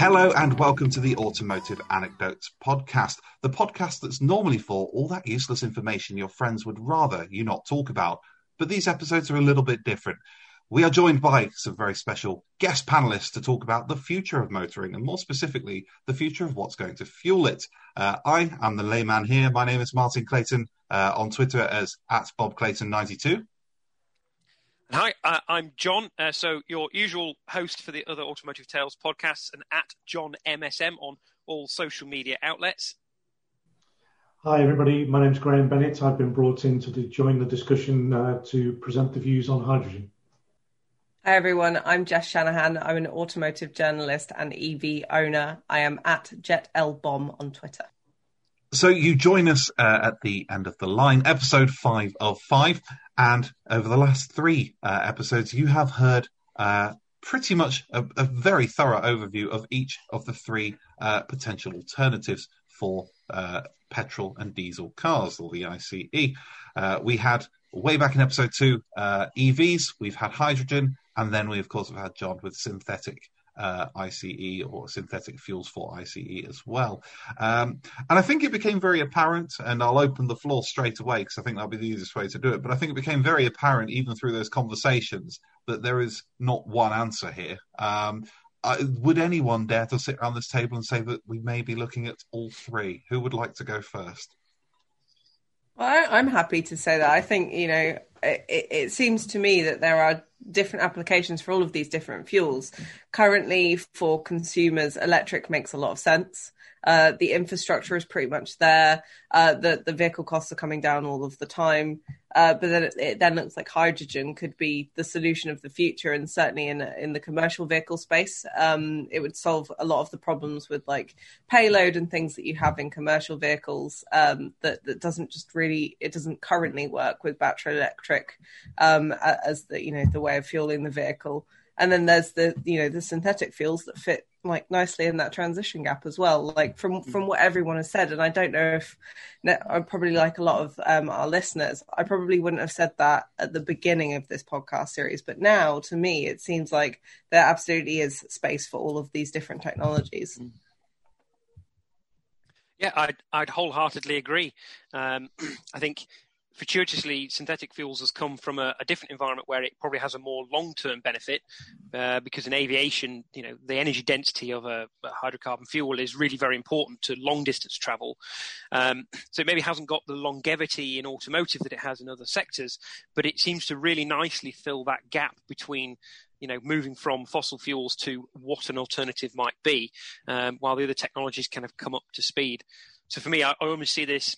Hello and welcome to the Automotive Anecdotes podcast, the podcast that's normally for all that useless information your friends would rather you not talk about. But these episodes are a little bit different. We are joined by some very special guest panelists to talk about the future of motoring and more specifically, the future of what's going to fuel it. Uh, I am the layman here. My name is Martin Clayton, uh, on Twitter as at Bob Clayton92. Hi, uh, I'm John. Uh, so your usual host for the other Automotive Tales podcasts, and at John MSM on all social media outlets. Hi, everybody. My name's Graham Bennett. I've been brought in to join the discussion uh, to present the views on hydrogen. Hi, everyone. I'm Jess Shanahan. I'm an automotive journalist and EV owner. I am at JetLBomb on Twitter. So you join us uh, at the end of the line, episode five of five. And over the last three uh, episodes, you have heard uh, pretty much a, a, very thorough overview of each of the three uh, potential alternatives for uh, petrol and diesel cars, or the ICE. Uh, we had way back in episode two EVs, we've had hydrogen, and then we, of course, have had John with synthetic uh, ICE or synthetic fuels for ICE as well. Um, and I think it became very apparent, and I'll open the floor straight away because I think that'll be the easiest way to do it. But I think it became very apparent, even through those conversations, that there is not one answer here. Um, uh, would anyone dare to sit around this table and say that we may be looking at all three? Who would like to go first? Well, I'm happy to say that. I think, you know, it, it, seems to me that there are different applications for all of these different fuels. Currently, for consumers, electric makes a lot of sense. Uh, the infrastructure is pretty much there. Uh, the the vehicle costs are coming down all of the time. Uh, but then it, it, then looks like hydrogen could be the solution of the future, and certainly in in the commercial vehicle space, um, it would solve a lot of the problems with like payload and things that you have in commercial vehicles um, that that doesn't just really it doesn't currently work with battery electric um, as the you know the way of fueling the vehicle. And then there's the you know the synthetic fuels that fit like nicely in that transition gap as well like from from what everyone has said. And i don't know if i probably like a lot of um, our listeners i probably wouldn't have said that at the beginning of this podcast series. But now to me it seems like there absolutely is space for all of these different technologies. Yeah i'd, I'd wholeheartedly agree. Um, i think fortuitously, synthetic fuels has come from a, a, different environment where it probably has a more long-term benefit, uh, because in aviation, you know, the energy density of a, a hydrocarbon fuel is really very important to long-distance travel. Um, so it maybe hasn't got the longevity in automotive that it has in other sectors, but it seems to really nicely fill that gap between you know, moving from fossil fuels to what an alternative might be, um, while the other technologies kind of come up to speed. So for me, I, I almost see this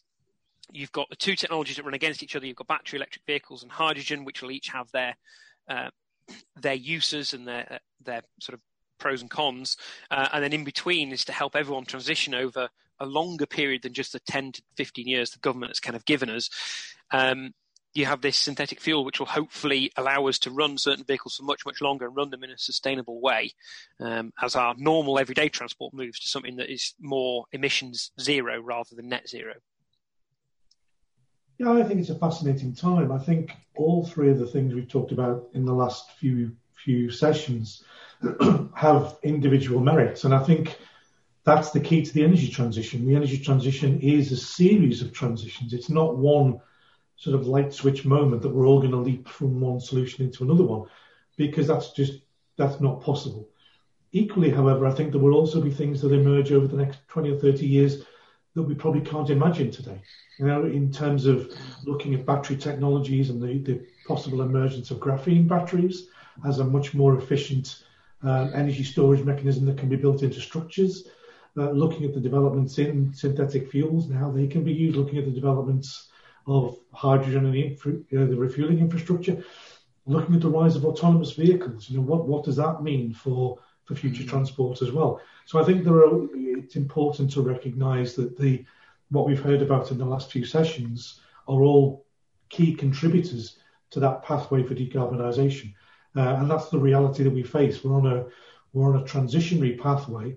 you've got the two technologies that run against each other. You've got battery electric vehicles and hydrogen, which will each have their uh, their uses and their their sort of pros and cons. Uh, and then in between is to help everyone transition over a longer period than just the 10 to 15 years the government has kind of given us. Um, you have this synthetic fuel, which will hopefully allow us to run certain vehicles for much, much longer and run them in a sustainable way um, as our normal everyday transport moves to something that is more emissions zero rather than net zero. Yeah, I think it's a fascinating time. I think all three of the things we've talked about in the last few few sessions have individual merits, and I think that's the key to the energy transition. The energy transition is a series of transitions. It's not one sort of light switch moment that we're all going to leap from one solution into another one, because that's just that's not possible. Equally, however, I think there will also be things that emerge over the next 20 or 30 years that we probably can't imagine today. You know, in terms of looking at battery technologies and the, the possible emergence of graphene batteries as a much more efficient uh, energy storage mechanism that can be built into structures. Uh, looking at the developments in synthetic fuels and how they can be used, looking at the developments of hydrogen and the, infra- uh, the refueling infrastructure, looking at the rise of autonomous vehicles. You know, what, what does that mean for, for future mm-hmm. transport as well? So I think there are, it's important to recognise that the what we've heard about in the last few sessions are all key contributors to that pathway for decarbonisation, uh, and that's the reality that we face. We're on a we're on a transitionary pathway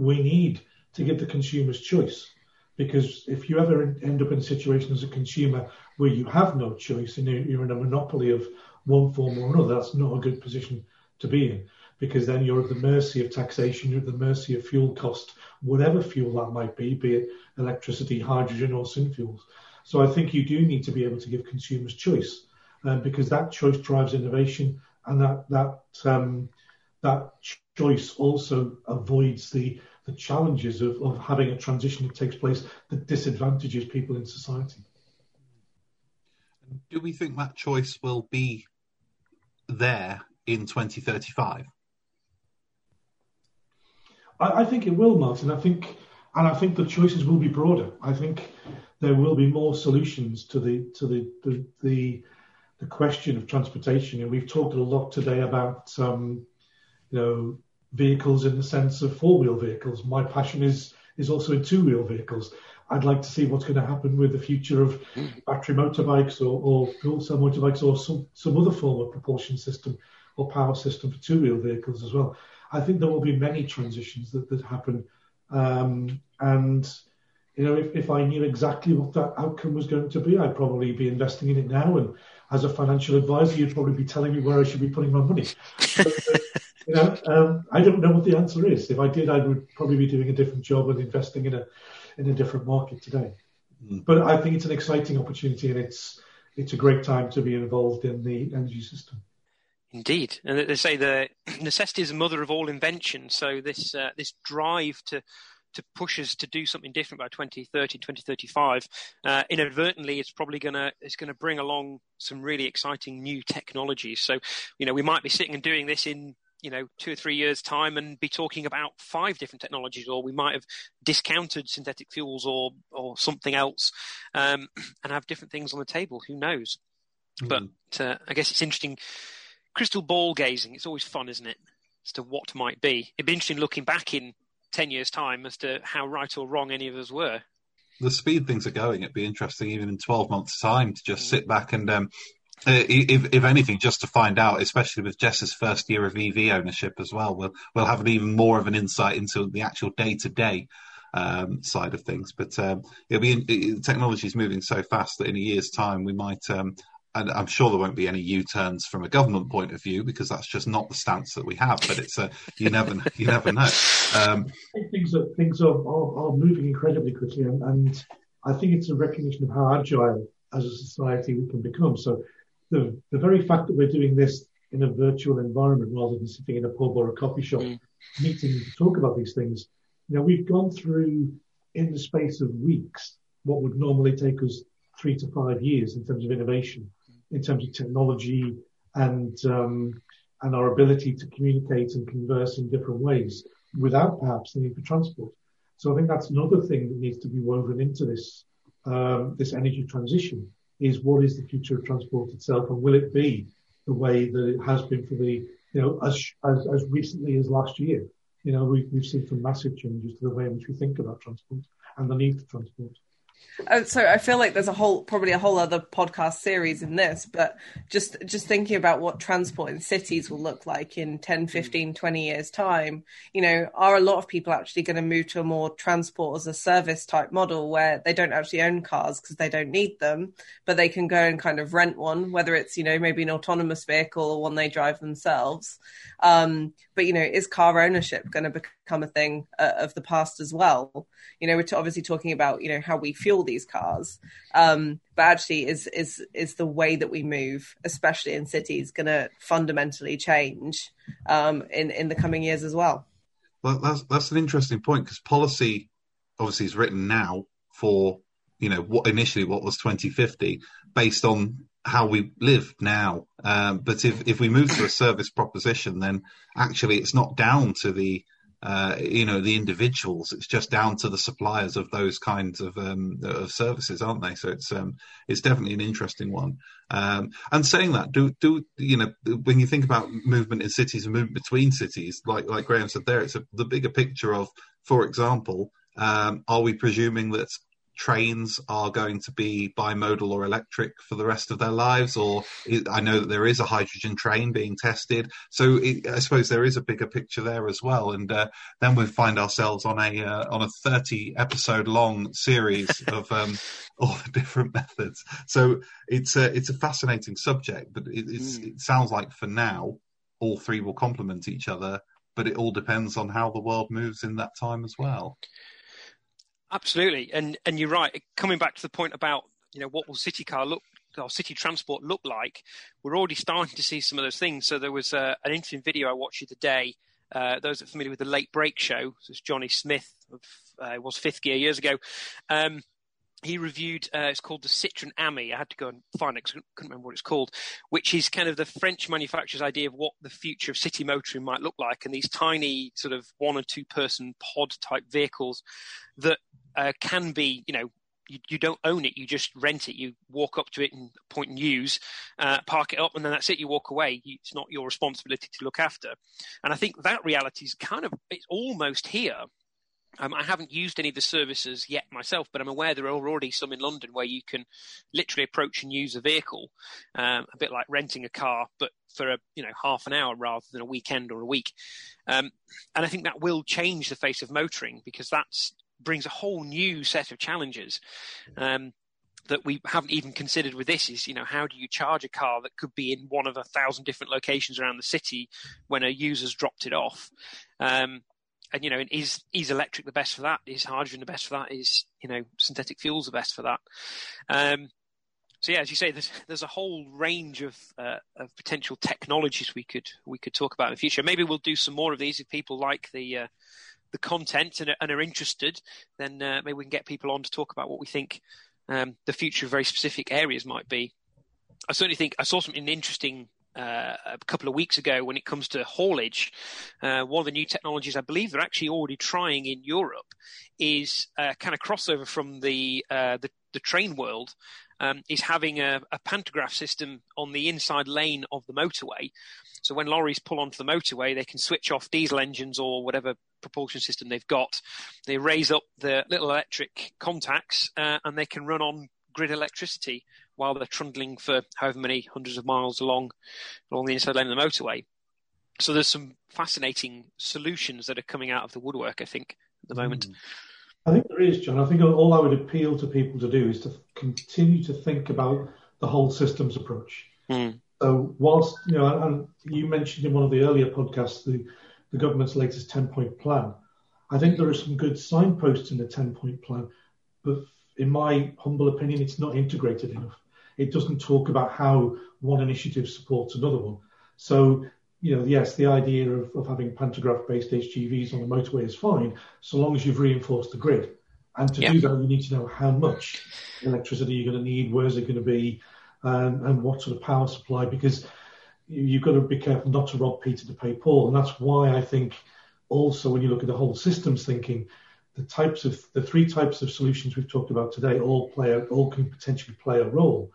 we need to give the consumers choice. Because if you ever end up in a situation as a consumer where you have no choice and you're in a monopoly of one form or another, that's not a good position to be in. Because then you're at the mercy of taxation, you're at the mercy of fuel cost, whatever fuel that might be, be it electricity, hydrogen, or synfuels. So I think you do need to be able to give consumers choice, um, because that choice drives innovation, and that that um, that choice also avoids the the challenges of, of having a transition that takes place that disadvantages people in society. Do we think that choice will be there in 2035? I, I think it will, Martin. I think, and I think the choices will be broader. I think there will be more solutions to the to the the, the, the question of transportation. And we've talked a lot today about um, you know vehicles in the sense of four wheel vehicles. My passion is is also in two wheel vehicles. I'd like to see what's going to happen with the future of battery motorbikes or, or fuel cell motorbikes or some, some other form of propulsion system or power system for two wheel vehicles as well. I think there will be many transitions that, that happen. Um, and, you know, if, if I knew exactly what that outcome was going to be, I'd probably be investing in it now. And as a financial advisor, you'd probably be telling me where I should be putting my money. But, uh, you know, um, I don't know what the answer is. If I did, I would probably be doing a different job and investing in a in a different market today. Mm. But I think it's an exciting opportunity, and it's it's a great time to be involved in the energy system. Indeed, and they say the necessity is the mother of all invention. So this uh, this drive to to push us to do something different by 2030, 2035, uh, inadvertently, it's probably going to it's going to bring along some really exciting new technologies. So, you know, we might be sitting and doing this in you know two or three years time and be talking about five different technologies or we might have discounted synthetic fuels or or something else um, and have different things on the table who knows mm. but uh, i guess it's interesting crystal ball gazing it's always fun isn't it as to what might be it'd be interesting looking back in 10 years time as to how right or wrong any of us were the speed things are going, it'd be interesting even in 12 months' time to just mm. sit back and um, uh, if, if anything, just to find out, especially with Jess's first year of EV ownership as well, we'll we'll have an even more of an insight into the actual day to day side of things. But um, it'll be it, technology is moving so fast that in a year's time we might. Um, and I'm sure there won't be any U-turns from a government point of view because that's just not the stance that we have. But it's a you never you never know. Um, things are things are, are, are moving incredibly quickly, and, and I think it's a recognition of how agile as a society we can become. So the, the very fact that we're doing this in a virtual environment rather than sitting in a pub or a coffee shop mm. meeting to talk about these things, you know, we've gone through in the space of weeks what would normally take us three to five years in terms of innovation, in terms of technology and um, and our ability to communicate and converse in different ways without perhaps the need for transport. So I think that's another thing that needs to be woven into this um, this energy transition is what is the future of transport itself, and will it be the way that it has been for the, you know, as as, as recently as last year? You know, we, we've seen some massive changes to the way in which we think about transport and the need for transport. Uh, so I feel like there's a whole, probably a whole other podcast series in this, but just just thinking about what transport in cities will look like in 10, 15, 20 years time, you know, are a lot of people actually going to move to a more transport as a service type model where they don't actually own cars because they don't need them, but they can go and kind of rent one, whether it's, you know, maybe an autonomous vehicle or one they drive themselves. Um, but, you know, is car ownership going to become a thing uh, of the past as well? You know, we're obviously talking about, you know, how we fuel these cars. Um, but actually is, is, is the way that we move, especially in cities, going to fundamentally change um, in, in the coming years as well. Well, that's, that's an interesting point because policy obviously is written now for, you know, what initially what was 2050 based on how we live now. Um, but if, if we move to a service proposition, then actually it's not down to the uh, you know the individuals. It's just down to the suppliers of those kinds of um, of services, aren't they? So it's um, it's definitely an interesting one. Um, and saying that, do do you know when you think about movement in cities and movement between cities, like like Graham said there, it's a, the bigger picture of, for example, um, are we presuming that trains are going to be bimodal or electric for the rest of their lives, or I know that there is a hydrogen train being tested. So it, I suppose there is a bigger picture there as well. And uh, then we find ourselves on a uh, on a 30 episode long series of um, all the different methods. So it's a it's a fascinating subject, but it, mm. it sounds like for now all three will complement each other. But it all depends on how the world moves in that time as well. Absolutely, and and you're right. Coming back to the point about you know what will city car look or city transport look like, we're already starting to see some of those things. So there was uh, an interesting video I watched the day. Uh, those that are familiar with the Late Brake Show, this is Jonny Smith of uh, was Fifth Gear years ago. Um, he reviewed uh, it's called the Citroen Ami. I had to go and find it because I couldn't remember what it's called, which is kind of the French manufacturer's idea of what the future of city motoring might look like, and these tiny sort of one or two person pod type vehicles that uh, can be, you know, you, you, don't own it, you just rent it. You walk up to it and point and use, uh, park it up, and then that's it. You walk away. You, it's not your responsibility to look after. And I think that reality is kind of it's almost here um, I haven't used any of the services yet myself, but I'm aware there are already some in London where you can literally approach and use a vehicle, um, a bit like renting a car, but for a you know half an hour rather than a weekend or a week. Um, and I think that will change the face of motoring because that brings a whole new set of challenges. Um, that we haven't even considered with this is, you know, how do you charge a car that could be in one of a thousand different locations around the city when a user's dropped it off? Um, and you know, is is electric the best for that? Is hydrogen the best for that? Is you know, synthetic fuels the best for that? Um, so yeah, as you say, there's there's a whole range of uh, of potential technologies we could we could talk about in the future. Maybe we'll do some more of these if people like the uh, the content and, and, are interested. Then uh, maybe we can get people on to talk about what we think um, the future of very specific areas might be. I certainly think I saw something interesting uh, a couple of weeks ago when it comes to haulage. Uh, one of the new technologies I believe they're actually already trying in Europe is a kind of crossover from the uh, the, the, train world. Um, is having a, a, pantograph system on the inside lane of the motorway. So when lorries pull onto the motorway, they can switch off diesel engines or whatever propulsion system they've got. They raise up the little electric contacts uh, and they can run on grid electricity while they're trundling for however many hundreds of miles along along the inside lane of the motorway. So there's some fascinating solutions that are coming out of the woodwork, I think, at the moment. Mm. I think there is, John. I think all I would appeal to people to do is to continue to think about the whole systems approach. Mm. So whilst, you know, and you mentioned in one of the earlier podcasts the, the government's latest 10 point plan, I think there are some good signposts in the 10 point plan, but in my humble opinion, it's not integrated enough. It doesn't talk about how one initiative supports another one. So, you know, yes, the idea of, of having pantograph-based HGVs on the motorway is fine, so long as you've reinforced the grid. And to do that, you need to know how much electricity you're going to need, where's it going to be, um, and what sort of power supply, because you've got to be careful not to rob Peter to pay Paul. And that's why I think also when you look at the whole systems thinking, the types of the three types of solutions we've talked about today all play all can potentially play a role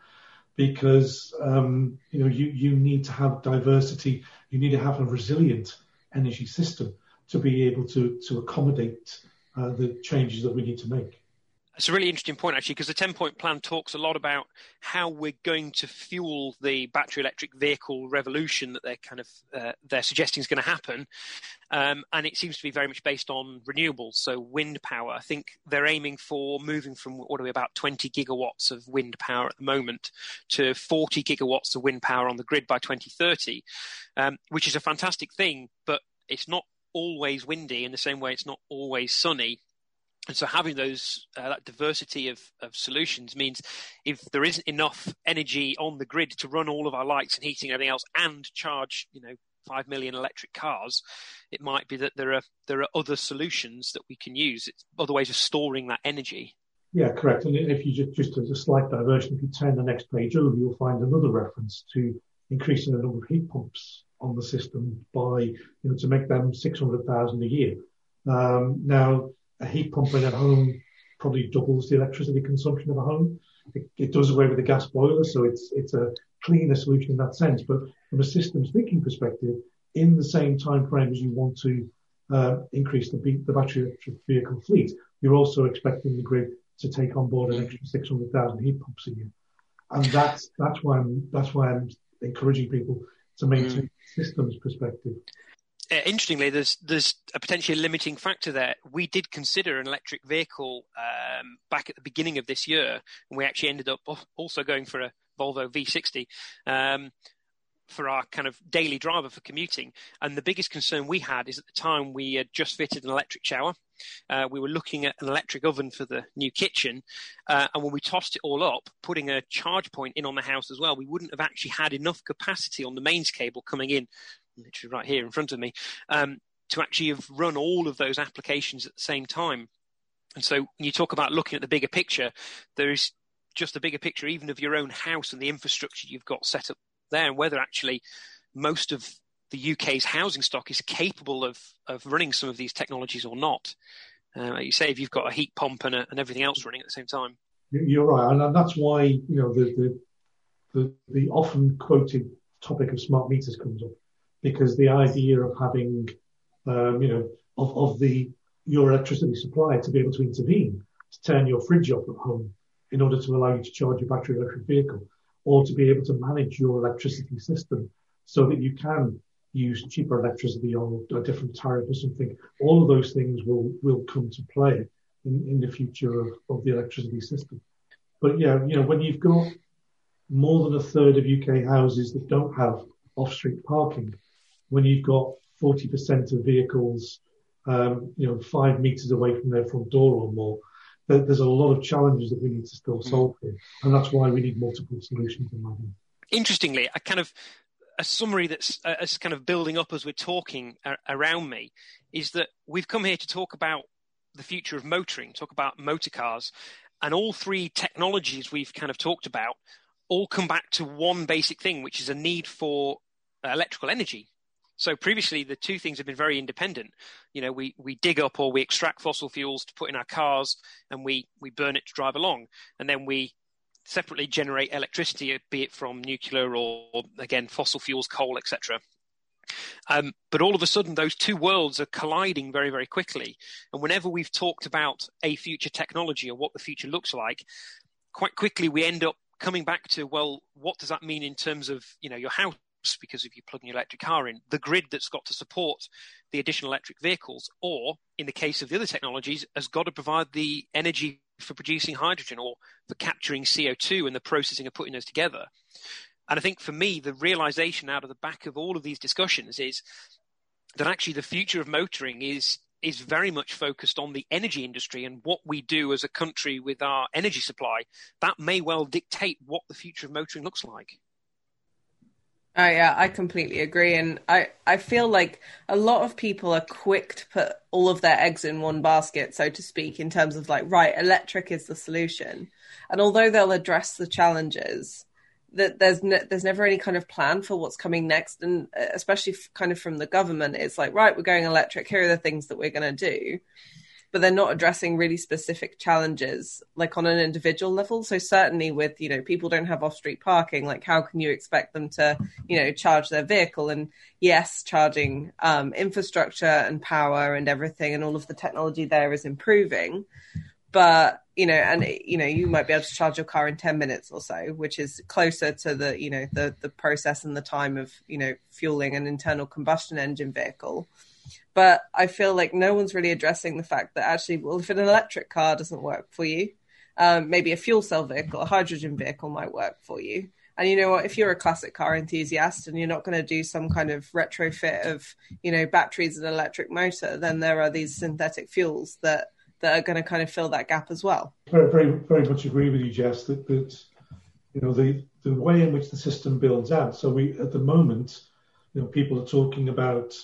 because um, you know you you need to have diversity. You need to have a resilient energy system to be able to to accommodate uh, the changes that we need to make it's a really interesting point, actually, because the 10 point plan talks a lot about how we're going to fuel the battery electric vehicle revolution that they're kind of uh, they're suggesting is going to happen. Um, and it seems to be very much based on renewables, so wind power. I think they're aiming for moving from what are we about 20 gigawatts of wind power at the moment to 40 gigawatts of wind power on the grid by 2030, um, which is a fantastic thing, but it's not always windy in the same way it's not always sunny and so having those uh, that diversity of, of solutions means if there isn't enough energy on the grid to run all of our lights and heating and everything else and charge you know five million electric cars, it might be that there are there are other solutions that we can use. It's other ways of storing that energy. Yeah, correct. And if you just just as a slight diversion, if you turn the next page over, you'll find another reference to increasing the number of heat pumps on the system by you know to make them six hundred thousand a year. Um, now a heat pump in a home probably doubles the electricity consumption of a home. It, it, does away with the gas boiler, so it's it's a cleaner solution in that sense. But from a systems thinking perspective, in the same time frame as you want to uh, increase the, the battery electric vehicle fleet, you're also expecting the grid to take on board an extra 600,000 heat pumps a year. And that's, that's why I'm, that's why I'm encouraging people to maintain mm. systems perspective. Uh, interestingly, there's there's a potentially limiting factor there. We did consider an electric vehicle um, back at the beginning of this year, and we actually ended up also going for a Volvo V60. Um, for our kind of daily driver for commuting. And the biggest concern we had is at the time we had just fitted an electric shower. Uh, we were looking at an electric oven for the new kitchen. Uh, and when we tossed it all up, putting a charge point in on the house as well, we wouldn't have actually had enough capacity on the mains cable coming in, literally right here in front of me, um, to actually have run all of those applications at the same time. And so when you talk about looking at the bigger picture, there is just a bigger picture even of your own house and the infrastructure you've got set up there and whether actually most of the UK's housing stock is capable of, of running some of these technologies or not. Uh, like you say, if you've got a heat pump and, a, and everything else running at the same time. You're right, and that's why you know the the the, the often quoted topic of smart meters comes up because the idea of having um, you know of, of the your electricity supplier to be able to intervene to turn your fridge off at home in order to allow you to charge your battery electric vehicle or to be able to manage your electricity system so that you can use cheaper electricity on a different tariff or something. All of those things will, will come to play in, in the future of, of the electricity system. But yeah, you know, when you've got more than a third of UK houses that don't have off-street parking, when you've got 40% of vehicles, um, you know, five meters away from their front door or more, there's a lot of challenges that we need to still solve here, and that's why we need multiple solutions in view. Interestingly, a kind of a summary that's uh, kind of building up as we're talking uh, around me is that we've come here to talk about the future of motoring, talk about motor cars, and all three technologies we've kind of talked about all come back to one basic thing, which is a need for electrical energy so previously, the two things have been very independent. You know, we, we dig up or we extract fossil fuels to put in our cars and we, we burn it to drive along. And then we separately generate electricity, be it from nuclear or, again, fossil fuels, coal, etc. Um, but all of a sudden, those two worlds are colliding very, very quickly. And whenever we've talked about a future technology or what the future looks like, quite quickly we end up coming back to, well, what does that mean in terms of, you know, your house because if you plug an electric car in, the grid that's got to support the additional electric vehicles, or in the case of the other technologies, has got to provide the energy for producing hydrogen or for capturing CO2 and the processing of putting those together. And I think for me, the realization out of the back of all of these discussions is that actually the future of motoring is is very much focused on the energy industry and what we do as a country with our energy supply. That may well dictate what the future of motoring looks like. Oh yeah, I completely agree, and I I feel like a lot of people are quick to put all of their eggs in one basket, so to speak, in terms of like right, electric is the solution, and although they'll address the challenges, that there's ne- there's never any kind of plan for what's coming next, and uh, especially kind of from the government, it's like right, we're going electric. Here are the things that we're going to do, but they're not addressing really specific challenges like on an individual level. So certainly with you know people don't have off street parking like how can you expect them to you know charge their vehicle? And yes charging um, infrastructure and power and everything and all of the technology there is improving but you know and you know you might be able to charge your car in 10 minutes or so which is closer to the you know the the process and the time of you know fueling an internal combustion engine vehicle but I feel like no one's really addressing the fact that actually, well, if an electric car doesn't work for you, um, maybe a fuel cell vehicle, a hydrogen vehicle might work for you. And you know what? If you're a classic car enthusiast and you're not going to do some kind of retrofit of, you know, batteries and electric motor, then there are these synthetic fuels that that are going to kind of fill that gap as well. Very, very, very much agree with you, Jess. That, that you know the the way in which the system builds out. So we at the moment, you know, people are talking about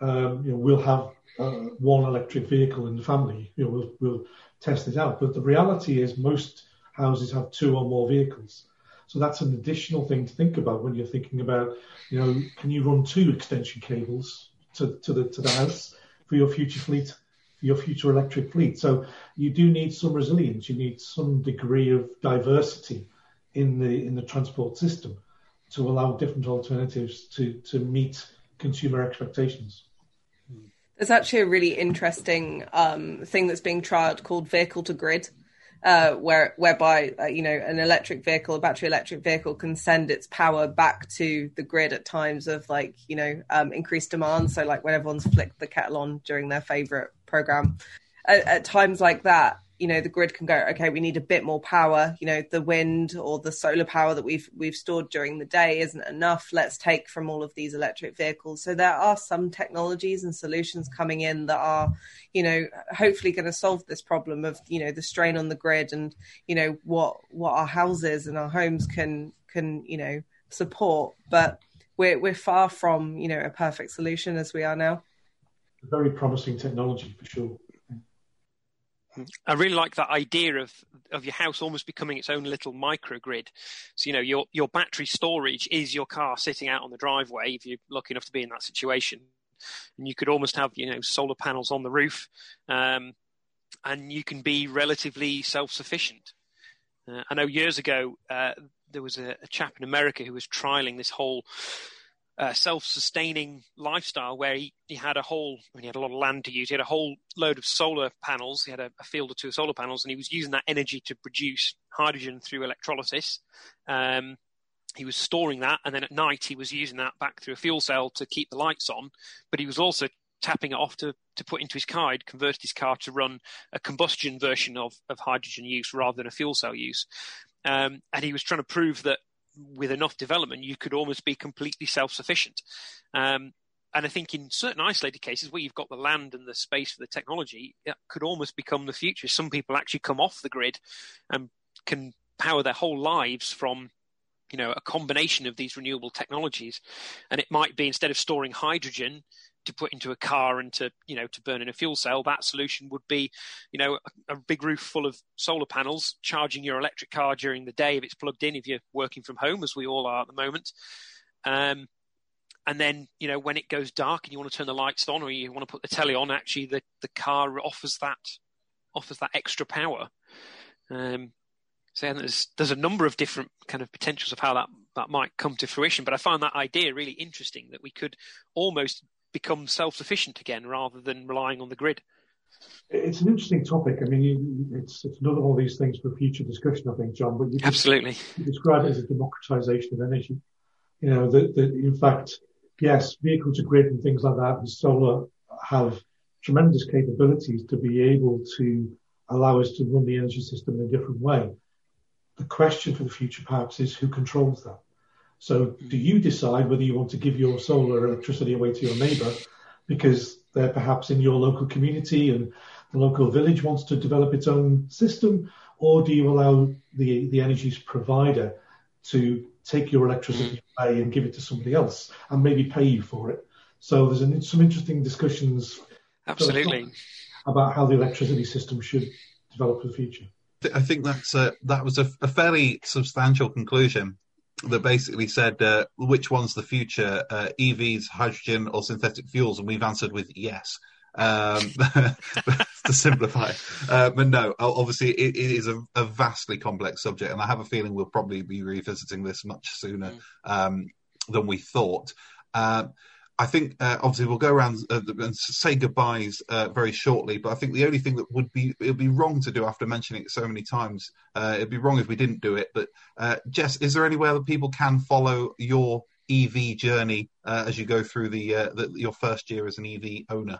um, you know, we'll have uh, one electric vehicle in the family. You know, we'll, we'll test it out. But the reality is most houses have two or more vehicles. So that's an additional thing to think about when you're thinking about, you know, can you run two extension cables to, to the to the house for your future fleet, for your future electric fleet? So you do need some resilience. You need some degree of diversity in the in the transport system to allow different alternatives to to meet consumer expectations. There's actually a really interesting um, thing that's being trialed called vehicle to grid, uh, where whereby uh, you know an electric vehicle, a battery electric vehicle, can send its power back to the grid at times of like you know um, increased demand. So like when everyone's flicked the kettle on during their favorite program, at, at times like that, you know the grid can go okay we need a bit more power you know the wind or the solar power that we've we've stored during the day isn't enough. Let's take from all of these electric vehicles. So there are some technologies and solutions coming in that are you know hopefully going to solve this problem of you know the strain on the grid and you know what what our houses and our homes can can you know support. But we're we're far from you know a perfect solution as we are now. Very promising technology for sure I really like that idea of of your house almost becoming its own little microgrid. So you know your your battery storage is your car sitting out on the driveway if you're lucky enough to be in that situation, and you could almost have you know solar panels on the roof, um, and you can be relatively self sufficient. Uh, I know years ago uh, there was a, a chap in America who was trialing this whole uh, self-sustaining lifestyle where he, he had a whole I mean, he had a lot of land to use. He had a whole load of solar panels. He had a, a, field or two of solar panels and he was using that energy to produce hydrogen through electrolysis. Um, he was storing that and then at night he was using that back through a fuel cell to keep the lights on but he was also tapping it off to, to put into his car. He'd converted his car to run a combustion version of, of hydrogen use rather than a fuel cell use. Um, and he was trying to prove that with enough development, you could almost be completely self-sufficient. Um, and I think in certain isolated cases where you've got the land and the space for the technology, it could almost become the future. Some people actually come off the grid and can power their whole lives from you know a combination of these renewable technologies and it might be instead of storing hydrogen to put into a car and to you know to burn in a fuel cell that solution would be you know a, a, big roof full of solar panels charging your electric car during the day if it's plugged in if you're working from home as we all are at the moment. Um, and then you know when it goes dark and you want to turn the lights on or you want to put the telly on actually the, the car offers that offers that extra power. Um, so there's there's a number of different kind of potentials of how that that might come to fruition but i find that idea really interesting that we could almost become self-sufficient again rather than relying on the grid? It's an interesting topic. I mean, it's it's another one of these things for future discussion, I think, John. But you absolutely you describe it as a democratization of energy. You know, that in fact, yes, vehicle to grid and things like that, and solar have tremendous capabilities to be able to allow us to run the energy system in a different way. The question for the future perhaps is who controls that. So do you decide whether you want to give your solar electricity away to your neighbor because they're perhaps in your local community and the local village wants to develop its own system, or do you allow the, the energy provider to take your electricity mm. away and give it to somebody else and maybe pay you for it? So there's an, some interesting discussions absolutely about how the electricity system should develop for the future. I think that's a, that was a, a fairly substantial conclusion that basically said uh, which one's the future, uh, EVs, hydrogen, or synthetic fuels, and we've answered with yes. Um, to simplify, uh, but no, obviously it, it is a, a, vastly complex subject, and I have a feeling we'll probably be revisiting this much sooner mm. um, than we thought. I think uh, obviously we'll go around uh, and say goodbyes uh, very shortly, but I think the only thing that would be it would be wrong to do after mentioning it so many times, uh, it'd be wrong if we didn't do it. But uh, Jess, is there anywhere that people can follow your EV journey as you go through the, the, your first year as an EV owner?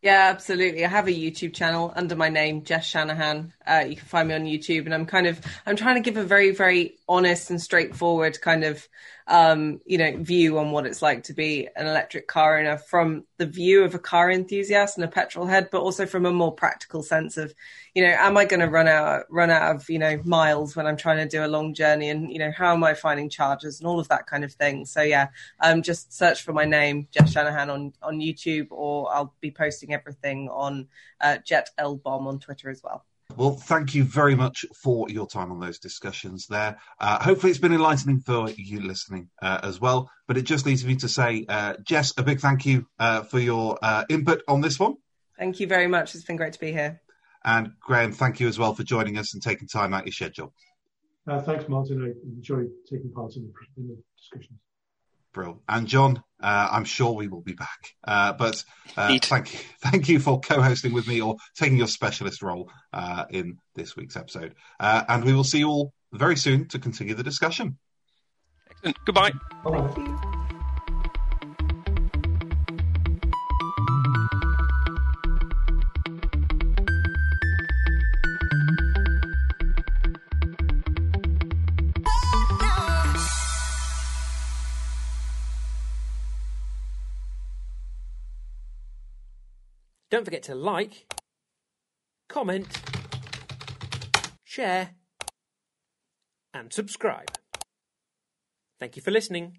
Yeah, absolutely. I have a YouTube channel under my name, Jess Shanahan. You can find me on YouTube, and I'm kind of I'm trying to give a very very honest and straightforward kind of um, you know view on what it's like to be an electric car owner from the view of a car enthusiast and a petrol head, but also from a more practical sense of you know am I going to run out run out of you know miles when I'm trying to do a long journey, and you know how am I finding chargers and all of that kind of thing. So yeah, um, just search for my name, Jess Shanahan on on YouTube, or I'll be posting everything on uh, Jet L Bomb on Twitter as well. Well, thank you very much for your time on those discussions there. Uh, hopefully, it's been enlightening for you listening uh, as well. But it just leaves me to say, uh, Jess, a big thank you uh, for your uh, input on this one. Thank you very much. It's been great to be here. And Graham, thank you as well for joining us and taking time out of your schedule. Uh, thanks, Martin. I enjoyed taking part in the, in the discussions. Brill. And John, uh, I'm sure we will be back. Uh, but uh, thank you, thank you for co-hosting with me or taking your specialist role uh, in this week's episode. Uh, and we will see you all very soon to continue the discussion. Excellent. Goodbye. Bye. Don't forget to like, comment, share, and subscribe. Thank you for listening.